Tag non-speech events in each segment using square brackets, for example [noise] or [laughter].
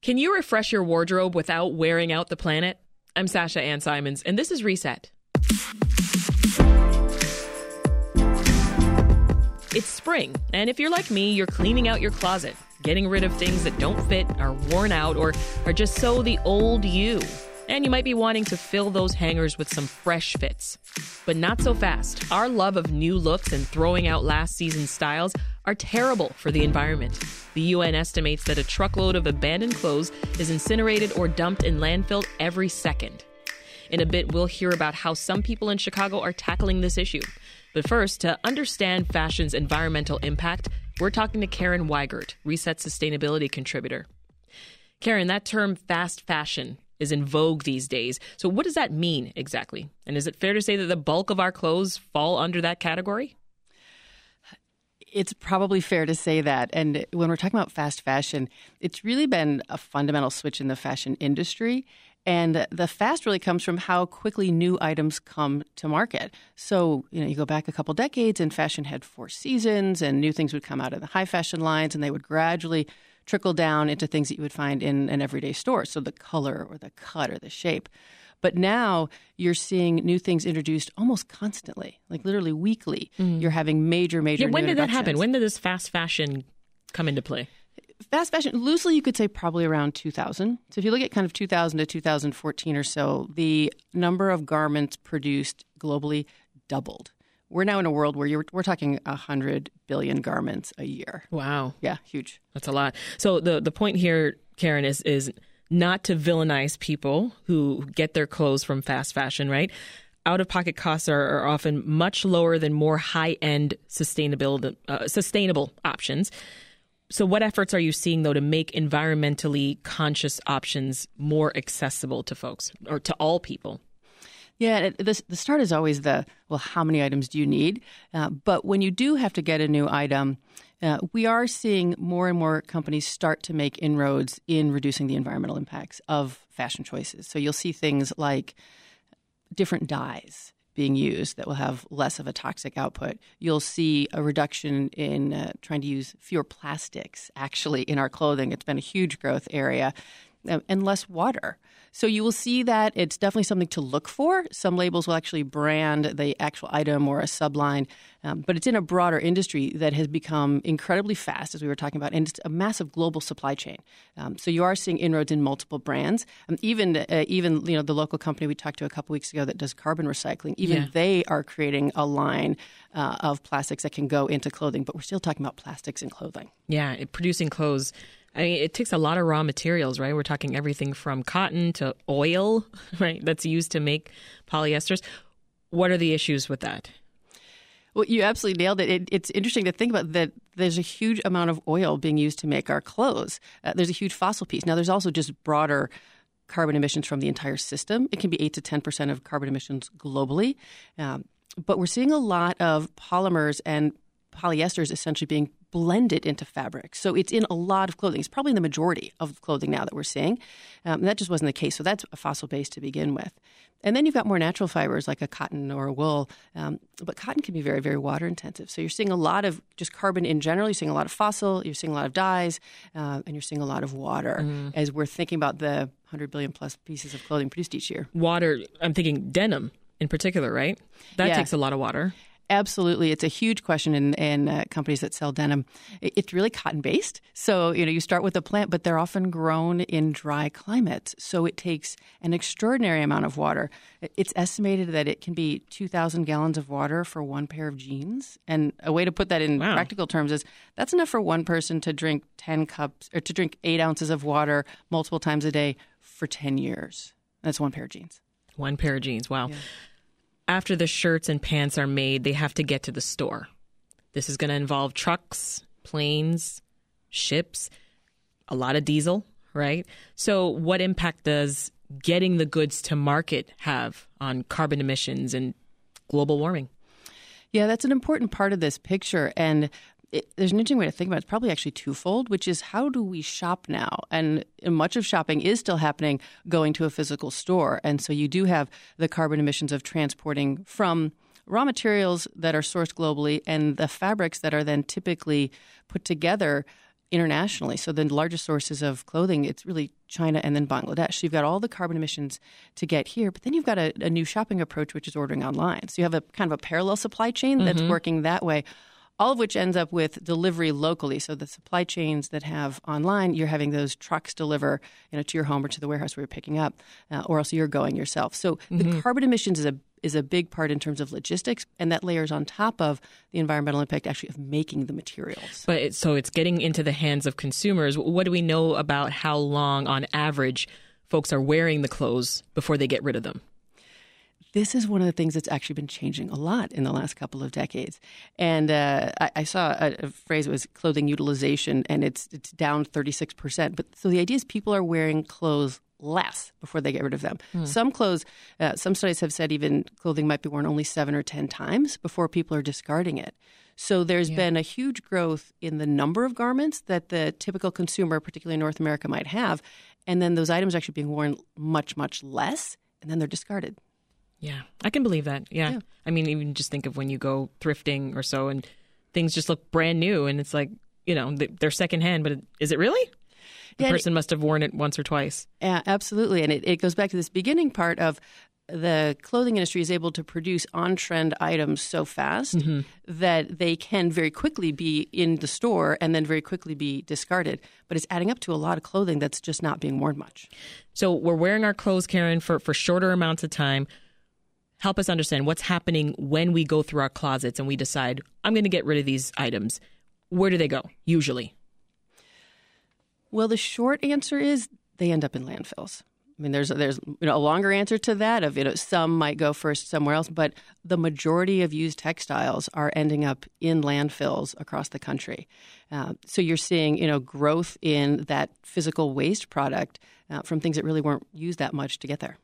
Can you refresh your wardrobe without wearing out the planet? I'm Sasha Ann Simons, and this is Reset. It's spring, and if you're like me, you're cleaning out your closet, getting rid of things that don't fit, are worn out, or are just so the old you. And you might be wanting to fill those hangers with some fresh fits. But not so fast. Our love of new looks and throwing out last season's styles are terrible for the environment. The UN estimates that a truckload of abandoned clothes is incinerated or dumped in landfill every second. In a bit, we'll hear about how some people in Chicago are tackling this issue. But first, to understand fashion's environmental impact, we're talking to Karen Weigert, Reset Sustainability Contributor. Karen, that term fast fashion is in vogue these days. So, what does that mean exactly? And is it fair to say that the bulk of our clothes fall under that category? It's probably fair to say that. And when we're talking about fast fashion, it's really been a fundamental switch in the fashion industry. And the fast really comes from how quickly new items come to market. So, you know, you go back a couple decades and fashion had four seasons and new things would come out of the high fashion lines and they would gradually trickle down into things that you would find in an everyday store. So the color or the cut or the shape. But now you're seeing new things introduced almost constantly, like literally weekly. Mm. You're having major, major. Yeah, when did that happen? When did this fast fashion come into play? Fast fashion, loosely, you could say probably around 2000. So if you look at kind of 2000 to 2014 or so, the number of garments produced globally doubled we're now in a world where we're talking 100 billion garments a year. Wow. Yeah, huge. That's a lot. So the, the point here, Karen, is, is not to villainize people who get their clothes from fast fashion, right? Out of pocket costs are, are, often much lower than more high end sustainable, uh, sustainable options. So, what efforts are you seeing, though, to make environmentally conscious options more accessible to folks or to all people? Yeah, the, the start is always the well, how many items do you need? Uh, but when you do have to get a new item, uh, we are seeing more and more companies start to make inroads in reducing the environmental impacts of fashion choices. So you'll see things like different dyes being used that will have less of a toxic output. You'll see a reduction in uh, trying to use fewer plastics actually in our clothing. It's been a huge growth area. Uh, and less water. So you will see that it's definitely something to look for. Some labels will actually brand the actual item or a subline, um, but it's in a broader industry that has become incredibly fast, as we were talking about, and it's a massive global supply chain. Um, so you are seeing inroads in multiple brands. Um, even uh, even you know the local company we talked to a couple weeks ago that does carbon recycling, even yeah. they are creating a line uh, of plastics that can go into clothing. But we're still talking about plastics in clothing. Yeah, producing clothes I mean, it takes a lot of raw materials, right? We're talking everything from cotton to oil, [laughs] right? That's used to make polyesters. What are the issues with that? Well, you absolutely nailed it. it. It's interesting to think about that there's a huge amount of oil being used to make our clothes. Uh, there's a huge fossil piece. Now, there's also just broader carbon emissions from the entire system. It can be 8 to 10% of carbon emissions globally. Um, but we're seeing a lot of polymers and polyesters essentially being blended into fabric. So it's in a lot of clothing. It's probably in the majority of clothing now that we're seeing. Um, that just wasn't the case. So that's a fossil base to begin with. And then you've got more natural fibers like a cotton or a wool. Um, but cotton can be very, very water intensive. So you're seeing a lot of just carbon in general. You're seeing a lot of fossil. You're seeing a lot of dyes. Uh, and you're seeing a lot of water mm. as we're thinking about the 100 billion plus pieces of clothing produced each year. Water, I'm thinking denim in particular, right? That yeah. takes a lot of water. Absolutely, it's a huge question in, in uh, companies that sell denim. It's really cotton based, so you know you start with a plant, but they're often grown in dry climates, so it takes an extraordinary amount of water. It's estimated that it can be two thousand gallons of water for one pair of jeans, and a way to put that in wow. practical terms is that's enough for one person to drink ten cups or to drink eight ounces of water multiple times a day for ten years. That's one pair of jeans. One pair of jeans. Wow. Yeah after the shirts and pants are made, they have to get to the store. This is going to involve trucks, planes, ships, a lot of diesel, right? So, what impact does getting the goods to market have on carbon emissions and global warming? Yeah, that's an important part of this picture. And it, there's an interesting way to think about it. It's probably actually twofold, which is how do we shop now? And much of shopping is still happening going to a physical store. And so you do have the carbon emissions of transporting from raw materials that are sourced globally and the fabrics that are then typically put together internationally. So the largest sources of clothing, it's really China and then Bangladesh. So you've got all the carbon emissions to get here, but then you've got a, a new shopping approach, which is ordering online. So you have a kind of a parallel supply chain that's mm-hmm. working that way all of which ends up with delivery locally. So the supply chains that have online, you're having those trucks deliver you know, to your home or to the warehouse where you're picking up, uh, or else you're going yourself. So mm-hmm. the carbon emissions is a is a big part in terms of logistics, and that layers on top of the environmental impact actually of making the materials. But it, so it's getting into the hands of consumers. What do we know about how long, on average, folks are wearing the clothes before they get rid of them? This is one of the things that's actually been changing a lot in the last couple of decades. And uh, I, I, saw a, a, phrase was clothing utilization, and it's it's down thirty six percent. But so the idea is people are wearing clothes less before they get rid of them. Hmm. Some clothes, uh, some studies have said even clothing might be worn only seven or ten times before people are discarding it. So there's yeah. been a huge growth in the number of garments that the typical consumer, particularly in North America, might have, and then those items are actually being worn much much less, and then they're discarded. Yeah, I can believe that. Yeah. yeah. I mean, even just think of when you go thrifting or so and things just look brand new and it's like, you know, they're secondhand, but is it really? The yeah, person must have worn it once or twice. Yeah, absolutely. And it, it goes back to this beginning part of the clothing industry is able to produce on trend items so fast mm-hmm. that they can very quickly be in the store and then very quickly be discarded. But it's adding up to a lot of clothing that's just not being worn much. So we're wearing our clothes, Karen, for, for shorter amounts of time help us understand what's happening when we go through our closets and we decide, I'm going to get rid of these items. Where do they go usually? Well, the short answer is they end up in landfills. I mean, there's there's you know a longer answer to that of you know some might go first somewhere else, but the majority of used textiles are ending up in landfills across the country. Uh, so you're seeing you know growth in that physical waste product uh, from things that really weren't used that much to get there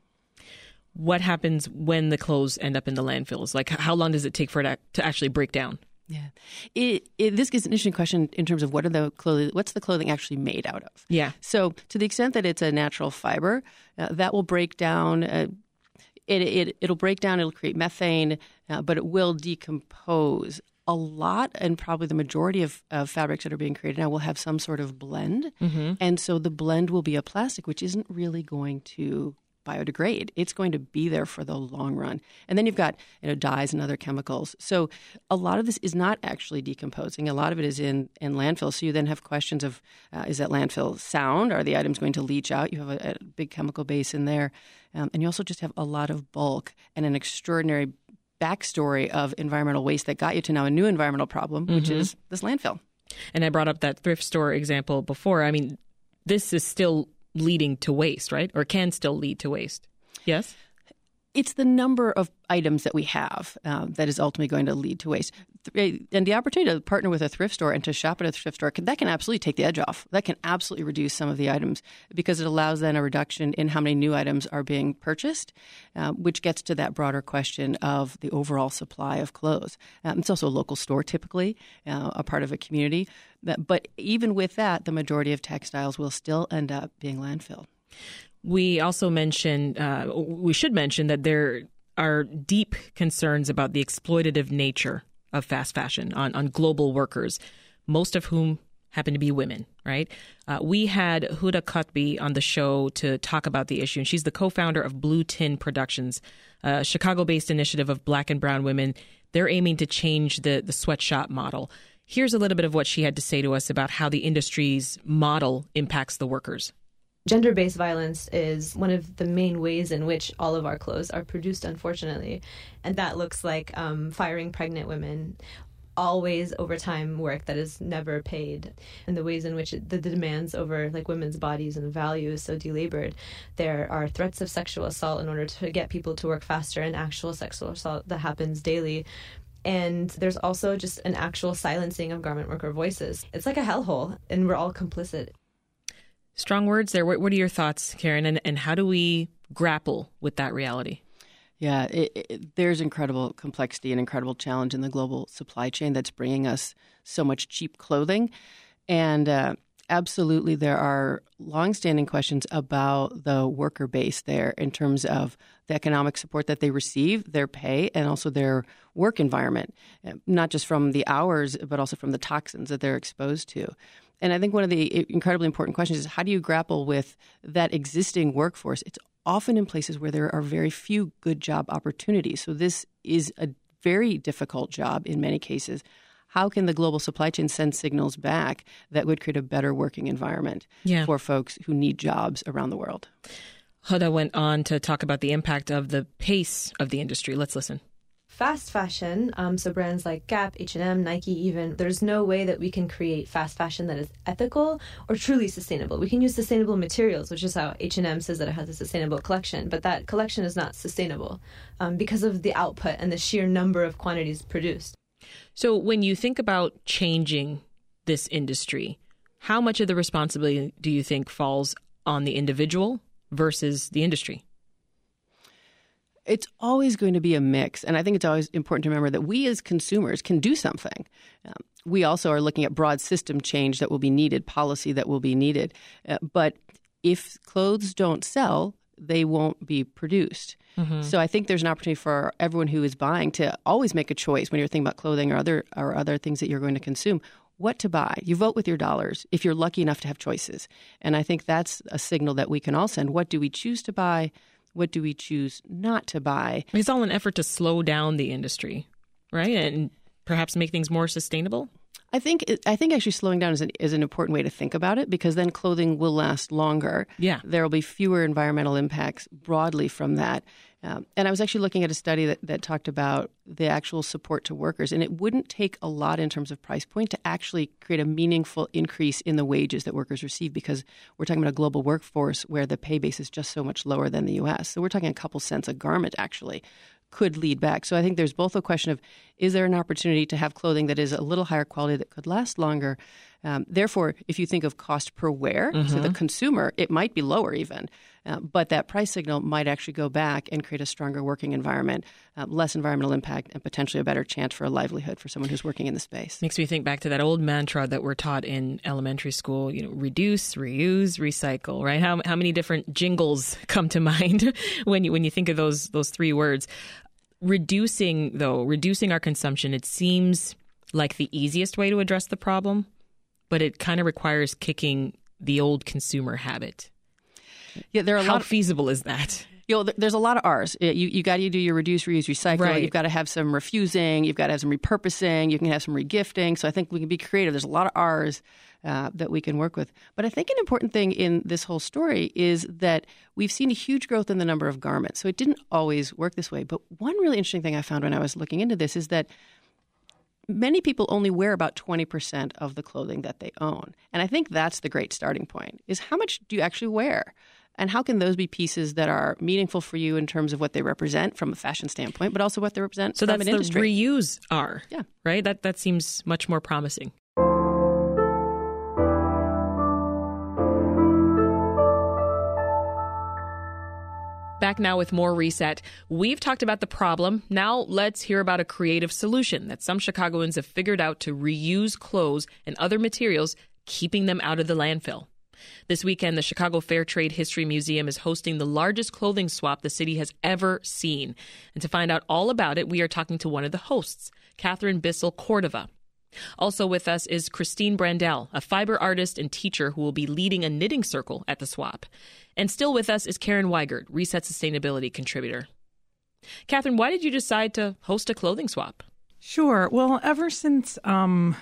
what happens when the clothes end up in the landfills? Like, how long does it take for it to actually break down? Yeah, it, it, this gets an interesting question in terms of what are the clothing, what's the clothing actually made out of? Yeah. So, to the extent that it's a natural fiber, uh, that will break down. Uh, it, it it'll break down. It'll create methane, uh, but it will decompose. A lot, and probably the majority of, of, fabrics that are being created now will have some sort of blend, mm-hmm. and so the blend will be a plastic, which isn't really going to biodegrade. It's going to be there for the long run. And then you've got you know dyes and other chemicals. So a lot of this is not actually decomposing. A lot of it is in in landfill. So you then have questions of uh, is that landfill sound? Are the items going to leach out? You have a, a big chemical base in there, um, and you also just have a lot of bulk and an extraordinary backstory of environmental waste that got you to now a new environmental problem, which mm-hmm. is this landfill. And I brought up that thrift store example before. I mean, this is still leading to waste, right? Or can still lead to waste. Yes? It's the number of items that we have um, that is ultimately going to lead to waste. And the opportunity to partner with a thrift store and to shop at a thrift store, that can absolutely take the edge off. That can absolutely reduce some of the items because it allows then a reduction in how many new items are being purchased, uh, which gets to that broader question of the overall supply of clothes. Um, it's also a local store typically, uh, a part of a community. But even with that, the majority of textiles will still end up being landfill. We also mentioned, uh, we should mention that there are deep concerns about the exploitative nature of fast fashion on, on global workers, most of whom happen to be women, right? Uh, we had Huda Kotb on the show to talk about the issue, and she's the co founder of Blue Tin Productions, a Chicago based initiative of black and brown women. They're aiming to change the, the sweatshop model. Here's a little bit of what she had to say to us about how the industry's model impacts the workers. Gender based violence is one of the main ways in which all of our clothes are produced, unfortunately. And that looks like um, firing pregnant women, always overtime work that is never paid. And the ways in which it, the, demands over like women's bodies and value is so delabored there are threats of sexual assault in order to get people to work faster and actual sexual assault that happens daily. And there's also just an actual silencing of garment worker voices. It's like a hellhole and we're all complicit strong words there what, what are your thoughts karen and, and how do we grapple with that reality yeah, it, it, there's incredible complexity and incredible challenge in the global supply chain that's bringing us so much cheap clothing. And uh, absolutely, there are longstanding questions about the worker base there in terms of the economic support that they receive, their pay, and also their work environment, uh, not just from the hours, but also from the toxins that they're exposed to. And I think one of the incredibly important questions is how do you grapple with that existing workforce? It's often in places where there are very few good job opportunities. So this is a very difficult job in many cases. How can the global supply chain send signals back that would create a better working environment yeah. for folks who need jobs around the world? Huda went on to talk about the impact of the pace of the industry. Let's listen fast fashion um, so brands like gap h&m nike even there's no way that we can create fast fashion that is ethical or truly sustainable. We can use sustainable materials which is how h&m says that it has a sustainable collection but that collection is not sustainable um, because of the output and the sheer number of quantities produced. So when you think about changing this industry how much of the responsibility do you think falls on the individual versus the industry it's always going to be a mix. And I think it's always important to remember that we as consumers can do something. Um, we also are looking at broad system change that will be needed, policy that will be needed. Uh, but if clothes don't sell, they won't be produced. Mm-hmm. So I think there's an opportunity for everyone who is buying to always make a choice when you're thinking about clothing or other or other things that you're going to consume. What to buy. You vote with your dollars if you're lucky enough to have choices. And I think that's a signal that we can all send. What do we choose to buy? What do we choose not to buy? It's all an effort to slow down the industry, right? And perhaps make things more sustainable? I think I think actually slowing down is an, is an important way to think about it because then clothing will last longer. Yeah, there will be fewer environmental impacts broadly from that. Um, and I was actually looking at a study that, that talked about the actual support to workers, and it wouldn't take a lot in terms of price point to actually create a meaningful increase in the wages that workers receive because we're talking about a global workforce where the pay base is just so much lower than the U.S. So we're talking a couple cents a garment actually could lead back. So I think there's both a question of is there an opportunity to have clothing that is a little higher quality that could last longer? Um, therefore, if you think of cost per wear, mm-hmm. so the consumer, it might be lower even, uh, but that price signal might actually go back and create a stronger working environment, uh, less environmental impact, and potentially a better chance for a livelihood for someone who's working in the space. Makes me think back to that old mantra that we're taught in elementary school. You know, reduce, reuse, recycle. Right? How how many different jingles [laughs] come to mind [laughs] when you when you think of those those three words? reducing though reducing our consumption it seems like the easiest way to address the problem but it kind of requires kicking the old consumer habit yeah there are a how lot of, feasible is that you know, there's a lot of R's. You you got to do your reduce, reuse, recycle. Right. You've got to have some refusing. You've got to have some repurposing. You can have some regifting. So I think we can be creative. There's a lot of R's uh, that we can work with. But I think an important thing in this whole story is that we've seen a huge growth in the number of garments. So it didn't always work this way. But one really interesting thing I found when I was looking into this is that many people only wear about 20% of the clothing that they own. And I think that's the great starting point is how much do you actually wear? And how can those be pieces that are meaningful for you in terms of what they represent from a fashion standpoint, but also what they represent so from that's an industry? the reuse are. Yeah. Right? That that seems much more promising. Back now with more reset. We've talked about the problem. Now let's hear about a creative solution that some Chicagoans have figured out to reuse clothes and other materials, keeping them out of the landfill. This weekend, the Chicago Fair Trade History Museum is hosting the largest clothing swap the city has ever seen. And to find out all about it, we are talking to one of the hosts, Katherine Bissell Cordova. Also with us is Kristine Brandel, a fiber artist and teacher who will be leading a knitting circle at the swap. And still with us is Karen Weigert, Reset Sustainability contributor. Katherine, why did you decide to host a clothing swap? Sure. Well, ever since um,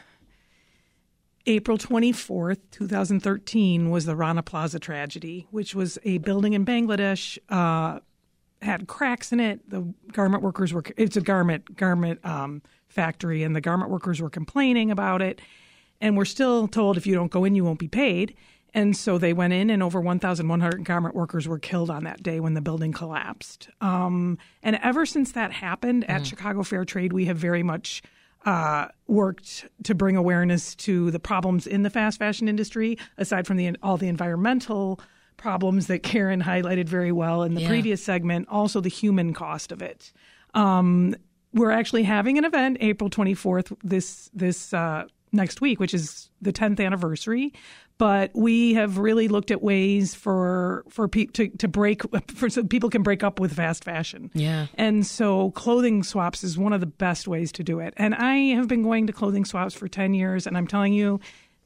April 24th, 2013, was the Rana Plaza tragedy, which was a building in Bangladesh, uh, had cracks in it. The garment workers were, it's a garment, garment um, factory, and the garment workers were complaining about it. And we're still told if you don't go in, you won't be paid. And so they went in, and over 1,100 garment workers were killed on that day when the building collapsed. Um, and ever since that happened at mm. Chicago Fair Trade, we have very much uh, worked to bring awareness to the problems in the fast fashion industry, aside from the all the environmental problems that Karen highlighted very well in the yeah. previous segment, also the human cost of it. Um, we're actually having an event April 24th this this uh, next week, which is the 10th anniversary but we have really looked at ways for for pe- to to break [laughs] for so people can break up with fast fashion. Yeah. And so clothing swaps is one of the best ways to do it. And I have been going to clothing swaps for 10 years and I'm telling you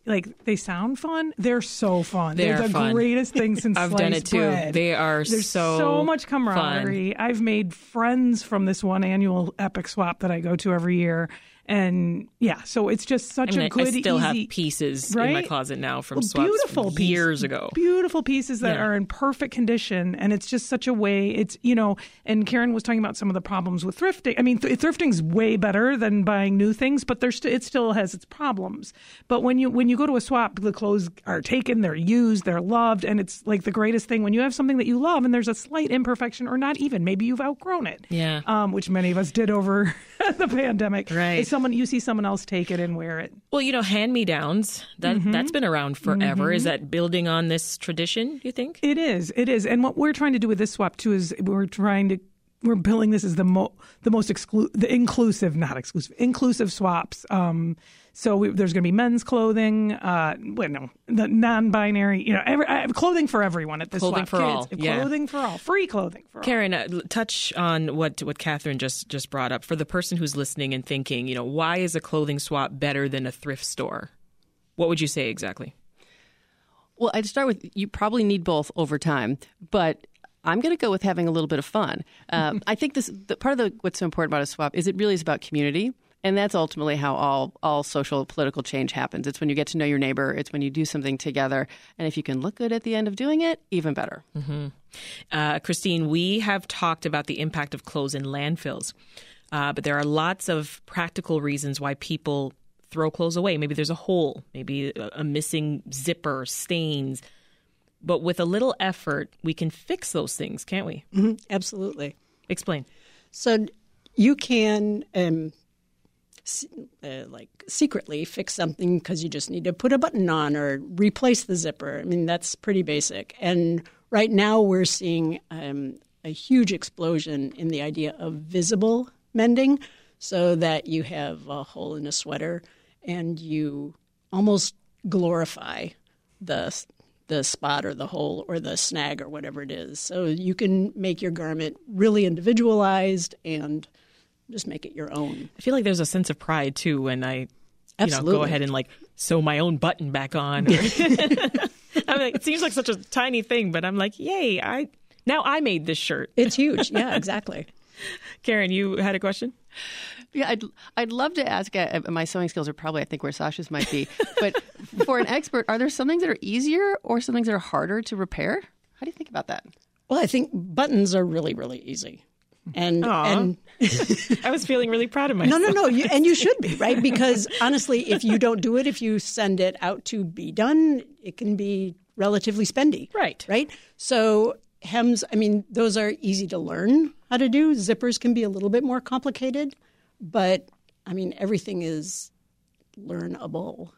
like they sound fun. They're so fun. They're, They're the fun. greatest thing since [laughs] I've done it too. Bread. They are There's so so much camaraderie. Fun. I've made friends from this one annual epic swap that I go to every year and yeah, so it's just such I mean, a good. I still easy, have pieces right? in my closet now from well, swaps beautiful years ago. Beautiful pieces that yeah. are in perfect condition, and it's just such a way. It's you know, and Karen was talking about some of the problems with thrifting. I mean, th- thrifting's way better than buying new things, but there's st- it still has its problems. But when you when you go to a swap, the clothes are taken, they're used, they're loved, and it's like the greatest thing when you have something that you love and there's a slight imperfection or not even maybe you've outgrown it. Yeah, um, which many of us did over [laughs] the pandemic. Right, someone you see someone else take it and wear it. Well, you know, hand me downs that mm-hmm. that's been around forever. Mm-hmm. Is that building on this tradition? You think it is? It is. And what we're trying to do with this swap too is we're trying to we're billing this as the mo- the most exclu- the inclusive, not exclusive, inclusive swaps. Um, so we, there's going to be men's clothing, uh, well, no, the non-binary, you know, every, uh, clothing for everyone at this clothing swap. for Kids, all, clothing yeah. for all, free clothing for Karen, all. Karen, uh, touch on what what Katherine just just brought up for the person who's listening and thinking, you know, why is a clothing swap better than a thrift store? What would you say exactly? Well, I'd start with you probably need both over time, but I'm going to go with having a little bit of fun. Um, [laughs] I think this the, part of the, what's so important about a swap is it really is about community. And that's ultimately how all, all social political change happens. It's when you get to know your neighbor. It's when you do something together. And if you can look good at the end of doing it, even better. Mm-hmm. Uh, Kristine, we have talked about the impact of clothes in landfills, uh, but there are lots of practical reasons why people throw clothes away. Maybe there's a hole, maybe a, a missing zipper, stains. But with a little effort, we can fix those things, can't we? Mm-hmm. Absolutely. Explain. So you can um, uh, like secretly fix something because you just need to put a button on or replace the zipper. I mean, that's pretty basic. And right now we're seeing um, a huge explosion in the idea of visible mending so that you have a hole in a sweater and you almost glorify the the spot or the hole or the snag or whatever it is. So you can make your garment really individualized and just make it your own. I feel like there's a sense of pride too when I you know, go ahead and like sew my own button back on. [laughs] [laughs] I mean, it seems like such a tiny thing, but I'm like, yay! I now I made this shirt. It's huge. [laughs] Yeah, exactly. Karen, you had a question. Yeah, I'd I'd love to ask. Uh, my sewing skills are probably I think where Sasha's might be, but [laughs] for an expert, are there some things that are easier or some things that are harder to repair? How do you think about that? Well, I think buttons are really really easy. And and [laughs] I was feeling really proud of myself. No, no, no, you, and you should be right [laughs] because honestly, if you don't do it, if you send it out to be done, it can be relatively spendy. Right, right. So hems, I mean, those are easy to learn how to do. Zippers can be a little bit more complicated, but I mean, everything is learnable.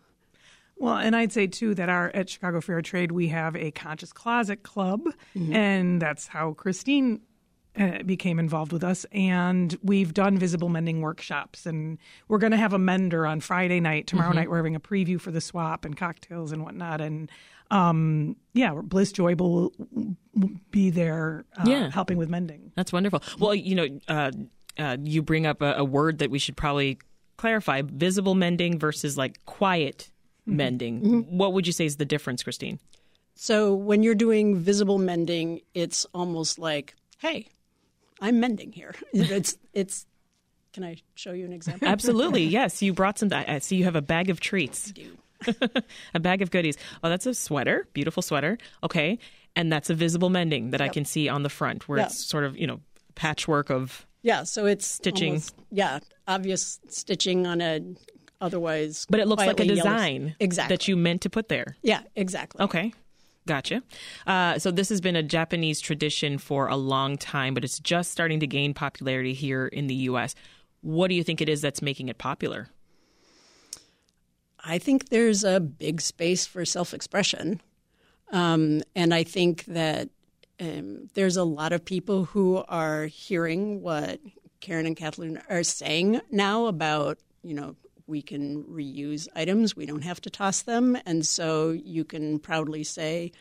Well, and I'd say too that our at Chicago Fair Trade we have a conscious closet club, mm-hmm. and that's how Kristine uh, became involved with us, and we've done visible mending workshops, and we're going to have a mender on Friday night. Tomorrow mm-hmm. night, we're having a preview for the swap and cocktails and whatnot, and um, yeah, Bliss Joy will, will be there, uh, yeah. helping with mending. That's wonderful. Well, you know, uh, uh, you bring up a, a word that we should probably clarify visible mending versus like quiet mending. What would you say is the difference, Kristine? So when you're doing visible mending, it's almost like, hey, I'm mending here. [laughs] It's it's. Can I show you an example? Absolutely, [laughs] yes. You brought some. I see you have a bag of treats. [laughs] a bag of goodies. Oh, that's a sweater. Beautiful sweater. Okay. And that's a visible mending that I can see on the front where Yeah. it's sort of, you know, patchwork of. Yeah, so it's Stitching. almost- yeah, obvious stitching on a otherwise. But it looks like a yellow- design Exactly. that you meant to put there. Yeah, exactly. Okay. Gotcha. Uh, so this has been a Japanese tradition for a long time, but it's just starting to gain popularity here in the U.S. What do you think it is that's making it popular? I think there's a big space for self expression. Um, and I think that um, there's a lot of people who are hearing what Karen and Kathleen are saying now about, you know, we can reuse items, we don't have to toss them. And so you can proudly say,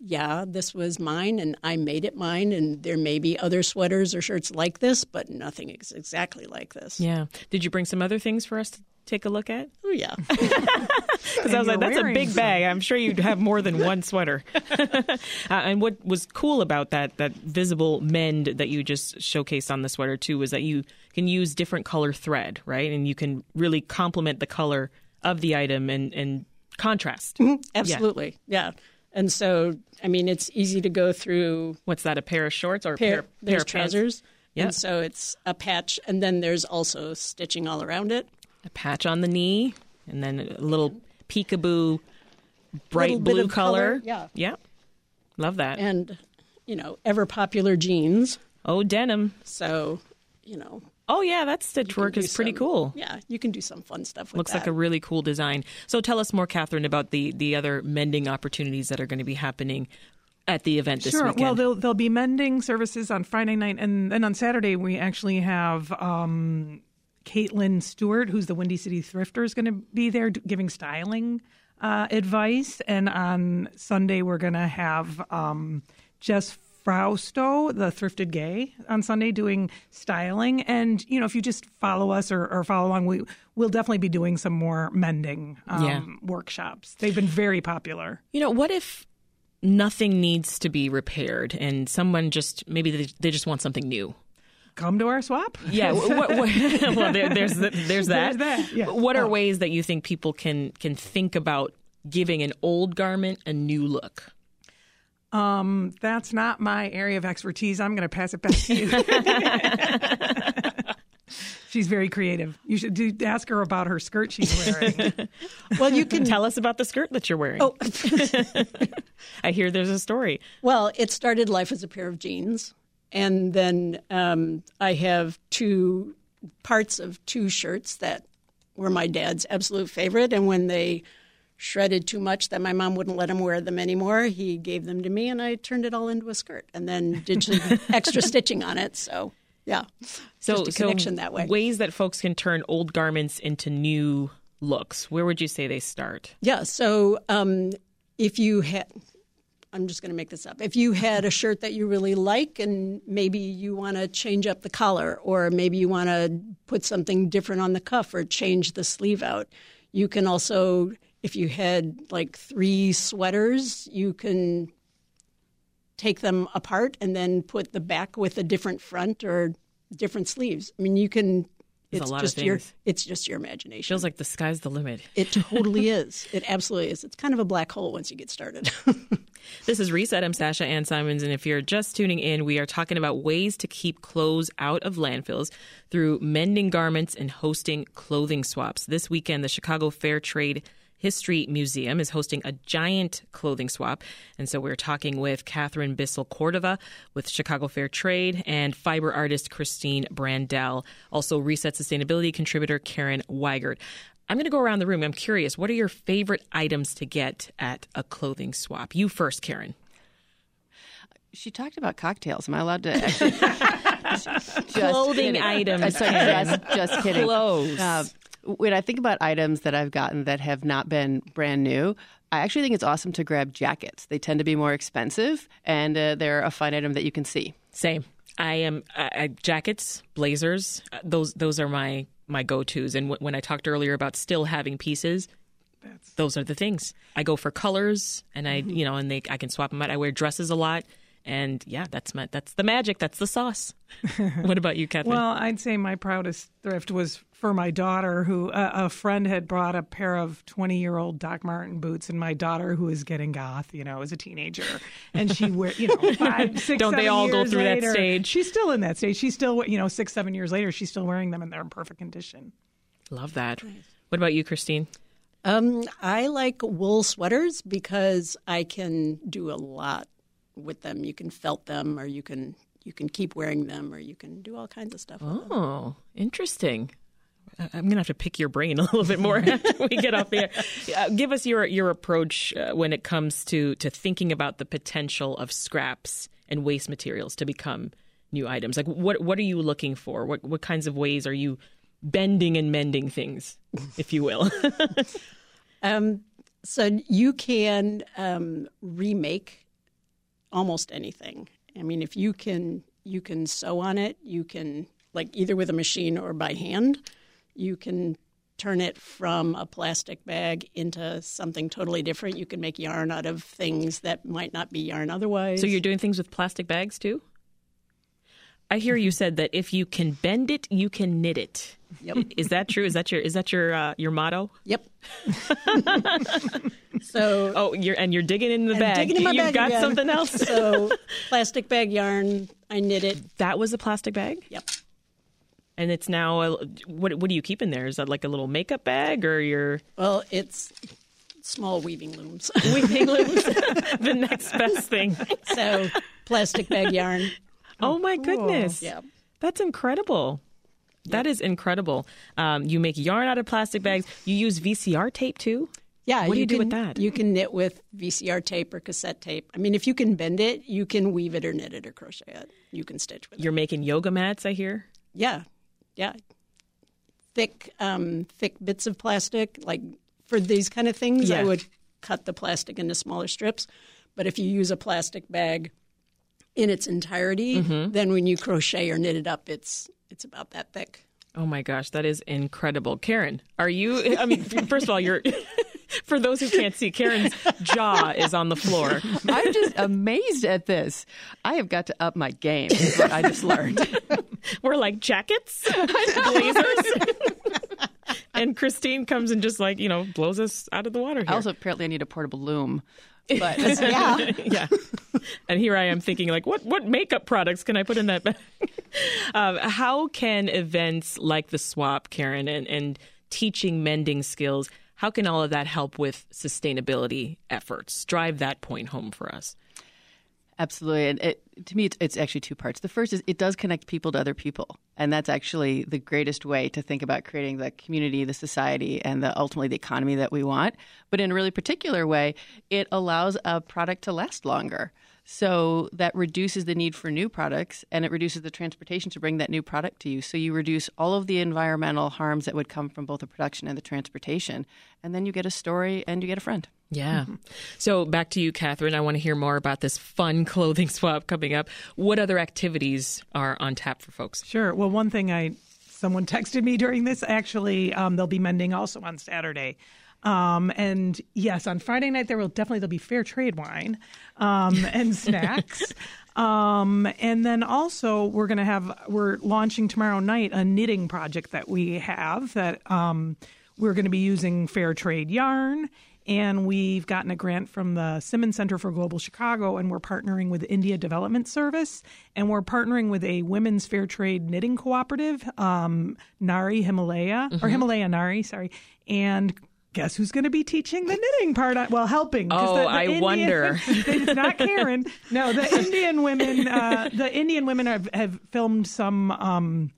yeah, this was mine and I made it mine. And there may be other sweaters or shirts like this, but nothing is exactly like this. Yeah. Did you bring some other things for us take a look at? Oh, yeah. [laughs] [laughs] Because I was like, that's a big bag. I'm sure you'd have more than one sweater. [laughs] uh, and what was cool about that that visible mend that you just showcased on the sweater too was that you can use different color thread, right? And you can really complement the color of the item and and contrast. Absolutely. Yeah. And so, I mean, it's easy to go through What's that? A pair of shorts or a pair, pair, pair there's pants? trousers. Yeah. And so it's a patch, and then there's also stitching all around it. A patch on the knee, and then a little peekaboo bright Little blue color. color, yeah. Yeah. Love that. And, you know, ever popular jeans. oh, denim. So, you know, Oh, yeah, that stitch work is pretty some- cool. Yeah, you can do some fun stuff with it. Looks that. like a really cool design. So tell us more, Katherine, about the the other mending opportunities that are going to be happening at the event this Sure. weekend. Well, they'll, there'll be mending services on Friday night, and then on Saturday we actually have um, Caitlin Stewart, who's the Windy City Thrifter, is going to be there giving styling uh, advice, and on Sunday we're going to have um, Jess Frausto, the Thrifted Gay, on Sunday doing styling. And you know, if you just follow us or, or follow along, we we'll definitely be doing some more mending um, Yeah. workshops. They've been very popular. you know, what if nothing needs to be repaired and someone just maybe they, they just want something new? Come to our swap. Yeah. what, what, [laughs] [laughs] well, there, there's the, there's that. There's that, yeah. What are Oh. ways that you think people can can think about giving an old garment a new look? Um, that's not my area of expertise. I'm going to pass it back to you. [laughs] she's very creative. You should do, ask her about her skirt she's wearing. well, you can Tell us about the skirt that you're wearing. Oh, I hear there's a story. well, it started life as a pair of jeans. And then um, I have two parts of two shirts that were my dad's absolute favorite. And when they shredded too much that my mom wouldn't let him wear them anymore, he gave them to me and I turned it all into a skirt and then did some [laughs] extra stitching on it. So, yeah. So, connection so that way. ways that folks can turn old garments into new looks. Where would you say they start? Yeah. So um, if you had, I'm just going to make this up. If you had a shirt that you really like and maybe you want to change up the collar or maybe you want to put something different on the cuff or change the sleeve out, you can also, if you had like three sweaters, you can take them apart and then put the back with a different front or different sleeves. I mean, you can. It's just your it's just your imagination. Feels like the sky's the limit. [laughs] It totally [laughs] is. It absolutely is. It's kind of a black hole once you get started. [laughs] This is Reset. I'm Sasha Ann Simons, and if you're just tuning in, we are talking about ways to keep clothes out of landfills through mending garments and hosting clothing swaps. This weekend, the Chicago Fair Trade History Museum is hosting a giant clothing swap. And so we're talking with Katherine Bissell Cordova with Chicago Fair Trade and fiber artist Kristine Brandel, also Reset Sustainability contributor Karen Weigert. I'm going to go around the room. I'm curious, what are your favorite items to get at a clothing swap? You first, Karen. She talked about cocktails. Am I allowed to actually? [laughs] [laughs] Just Clothing kidding. items, sorry, just, just kidding. Clothes. Uh, when I think about items that I've gotten that have not been brand new, I actually think it's awesome to grab jackets. They tend to be more expensive, and uh, they're a fun item that you can see. Same. I am I, I, jackets, blazers. uh, Those those are my my go-tos. And w- when I talked earlier about still having pieces, those are the things. I go for colors, and I, you know, and they I can swap them out. I wear dresses a lot, and yeah, that's my that's the magic. That's the sauce. [laughs] what about you, Katherine? Well, I'd say my proudest thrift was for my daughter, who uh, a friend had brought a pair of 20 year old Doc Martin boots, and my daughter, who is getting goth, you know, as a teenager, and she wear, you know, [laughs] five, six, Don't they all go years through that stage? She's still in that stage. She's still, you know, six, seven years later, she's still wearing them, and they're in perfect condition. Love that. What about you, Kristine? Um, I like wool sweaters because I can do a lot with them. You can felt them, or you can you can keep wearing them, or you can do all kinds of stuff. with them. Oh, interesting. I- I'm gonna have to pick your brain [laughs] a little bit more after we get off the air. [laughs] Uh, give us your your approach uh, when it comes to to thinking about the potential of scraps and waste materials to become new items. Like, what what are you looking for? What what kinds of ways are you bending and mending things, if you will? [laughs] Um, so you can um, remake almost anything. I mean, if you can, you can sew on it. You can like either with a machine or by hand. You can turn it from a plastic bag into something totally different. You can make yarn out of things that might not be yarn otherwise. so you're doing things with plastic bags too. I hear you said that if you can bend it, you can knit it. Yep. Is that true? Is that your is that your uh, your motto? Yep. [laughs] so Oh, you're and you're digging in the bag. digging in my You've bag got again. something else. [laughs] so plastic bag yarn. I knit it. that was a plastic bag, Yep. and it's now a, what? What do you keep in there? Is that like a little makeup bag or your Well, it's small weaving looms. weaving looms? [laughs] the next best thing. so plastic bag yarn. Oh my goodness! Yeah. That's incredible. That is incredible. Um, you make yarn out of plastic bags. You use VCR tape too. Yeah, What do you do can, with that? You can knit with VCR tape or cassette tape. I mean, if you can bend it, you can weave it or knit it or crochet it. You can stitch with it. You're making yoga mats. I hear. Yeah, yeah. Thick, um, thick bits of plastic. Like for these kind of things, Yeah. I would cut the plastic into smaller strips. But if you use a plastic bag in its entirety, Mm-hmm. then when you crochet or knit it up, it's it's about that thick. Oh my gosh, that is incredible. Karen, are you? I mean, first of all, you're. [laughs] For those who can't see, Karen's jaw is on the floor. I'm just amazed at this. I have got to up my game, is what I just learned. [laughs] We're like jackets, [laughs] blazers. and Kristine comes and just like, you know, blows us out of the water here. I also apparently I need a portable loom. But [laughs] Yeah. [laughs] yeah. And here I am thinking, like, what what makeup products can I put in that bag? [laughs] um, how can events like the swap, Karen, and, and teaching mending skills, how can all of that help with sustainability efforts? Drive that point home for us. Absolutely. And it, to me, it's, it's actually two parts. The first is it does connect people to other people. And that's actually the greatest way to think about creating the community, the society, and the, ultimately the economy that we want. But in a really particular way, it allows a product to last longer. So that reduces the need for new products and it reduces the transportation to bring that new product to you. So you reduce all of the environmental harms that would come from both the production and the transportation. And then you get a story and you get a friend. Yeah. So back to you, Katherine. I want to hear more about this fun [laughs] clothing swap coming up. What other activities are on tap for folks? Sure. Well, one thing I someone [laughs] texted me during this actually um, they'll be mending also on Saturday. Um, and yes, on Friday night there will definitely there'll be fair trade wine um, [laughs] and snacks. Um, and then also we're going to have we're launching tomorrow night a knitting project that we have that um, we're going to be using fair trade yarn and we've gotten a grant from the Simmons Center for Global Chicago, and we're partnering with India Development Service, and we're partnering with a women's fair trade knitting cooperative, um, Nari Himalaya or Himalaya Nari, sorry, and. Guess who's going to be teaching the knitting part? On, well, helping. Oh, I wonder. [laughs] it's not Karen. No, the [laughs] Indian women. Uh, the Indian women have, have filmed some um,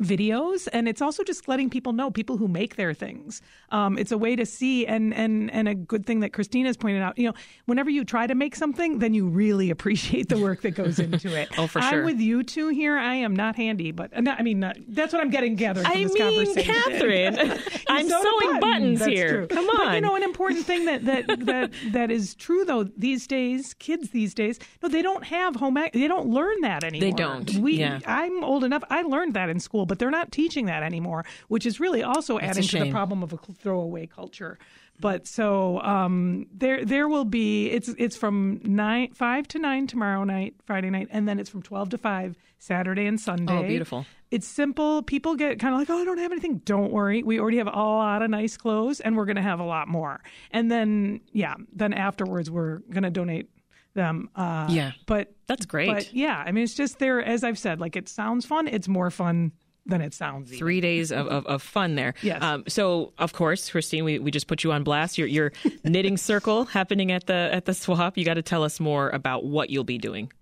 videos, and it's also just letting people know people who make their things. Um, it's a way to see, and and and a good thing that Christina's pointed out. You know, whenever you try to make something, then you really appreciate the work that goes into it. [laughs] Oh, for sure. I'm with you two here. I am not handy, but not, I mean, not, that's what I'm getting gathered from I this mean, conversation. Katherine, [laughs] [laughs] I'm sewing buttons here. true. Come But, on. you know, an important thing that that that that is true though these days, kids these days, no, they don't have home. Ec- they don't learn that anymore. they don't. We, Yeah. I'm old enough. I learned that in school. School, but they're not teaching that anymore, which is really also That's adding to the problem of a throwaway culture. But so um, there there will be it's it's from nine five to nine tomorrow night, Friday night, and then it's from twelve to five Saturday and Sunday. Oh, beautiful. It's simple. People get kind of like, oh, I don't have anything. Don't worry. We already have a lot of nice clothes, and we're going to have a lot more. And then, yeah, then afterwards, we're going to donate them. Uh, Yeah. But That's great. But yeah, I mean, it's just there, as I've said, like it sounds fun. It's more fun than it sounds. even. Three days of, of, of fun there. Yes. Um, so of course, Kristine, we, we just put you on blast. Your your [laughs] knitting circle happening at the at the swap. You got to tell us more about what you'll be doing.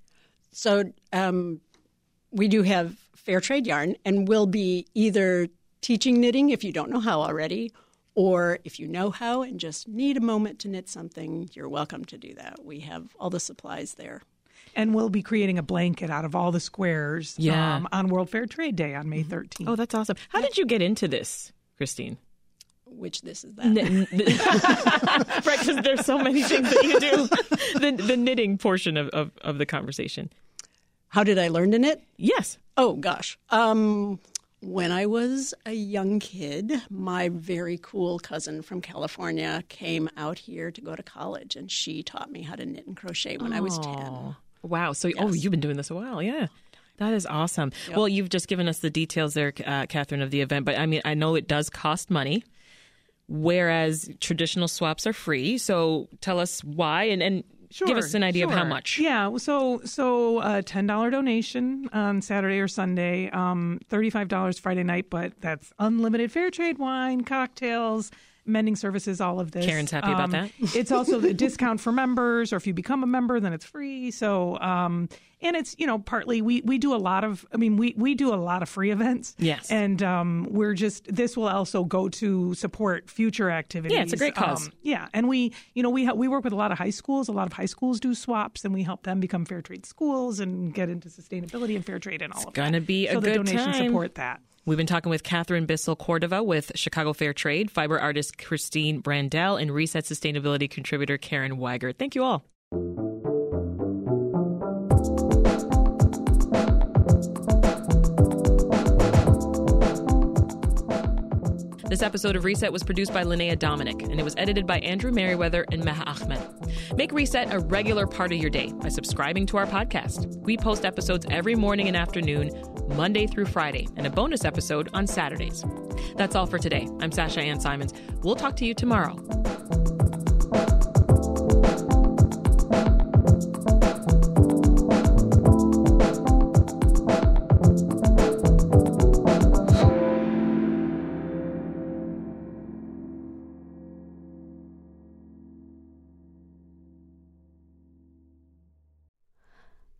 So um, we do have fair trade yarn, and we'll be either teaching knitting if you don't know how already, or if you know how and just need a moment to knit something, you're welcome to do that. We have all the supplies there and we'll be creating a blanket out of all the squares yeah. um, on World Fair Trade Day on May mm-hmm. 13th. Oh, that's awesome. How did you get into this, Kristine? Which this is that. [laughs] right, because there's so many things that you do. The, the knitting portion of, of, of, the conversation. How did I learn to knit? Yes. Oh, gosh. Um, when I was a young kid, my very cool cousin from California came out here to go to college, and she taught me how to knit and crochet when I was 10 wow. So, oh, you've been doing this a while. Yeah. That is awesome. Well, you've just given us the details there, uh, Katherine, of the event, but I mean, I know it does cost money, whereas traditional swaps are free. So tell us why and, and give us an idea of how much. Yeah, so so a ten dollar donation on Saturday or Sunday, um, thirty five dollars Friday night, but that's unlimited fair trade wine, cocktails, mending services, all of this. Karen's happy about Um, that. [laughs] it's also the discount for members, or if you become a member, then it's free. So. Um, and it's you know partly we we do a lot of I mean we we do a lot of free events Yes. and um, we're just this will also go to support future activities Yeah, it's a great cause. Um, yeah, and we, you know, we ha- we work with a lot of high schools. A lot of high schools do swaps, and we help them become fair trade schools and get into sustainability and fair trade and all of that. It's gonna be a so good the donations time. support that. We've been talking with Katherine Bissell Cordova with Chicago Fair Trade, fiber artist Kristine Brandel, and Reset Sustainability contributor Karen Weigert. Thank you all. This episode of Reset was produced by Linnea Dominic, and it was edited by Andrew Merriweather and Meha Ahmed. Make Reset a regular part of your day by subscribing to our podcast. We post episodes every morning and afternoon, Monday through Friday, and a bonus episode on Saturdays. That's all for today. I'm Sasha Ann Simons. We'll talk to you tomorrow.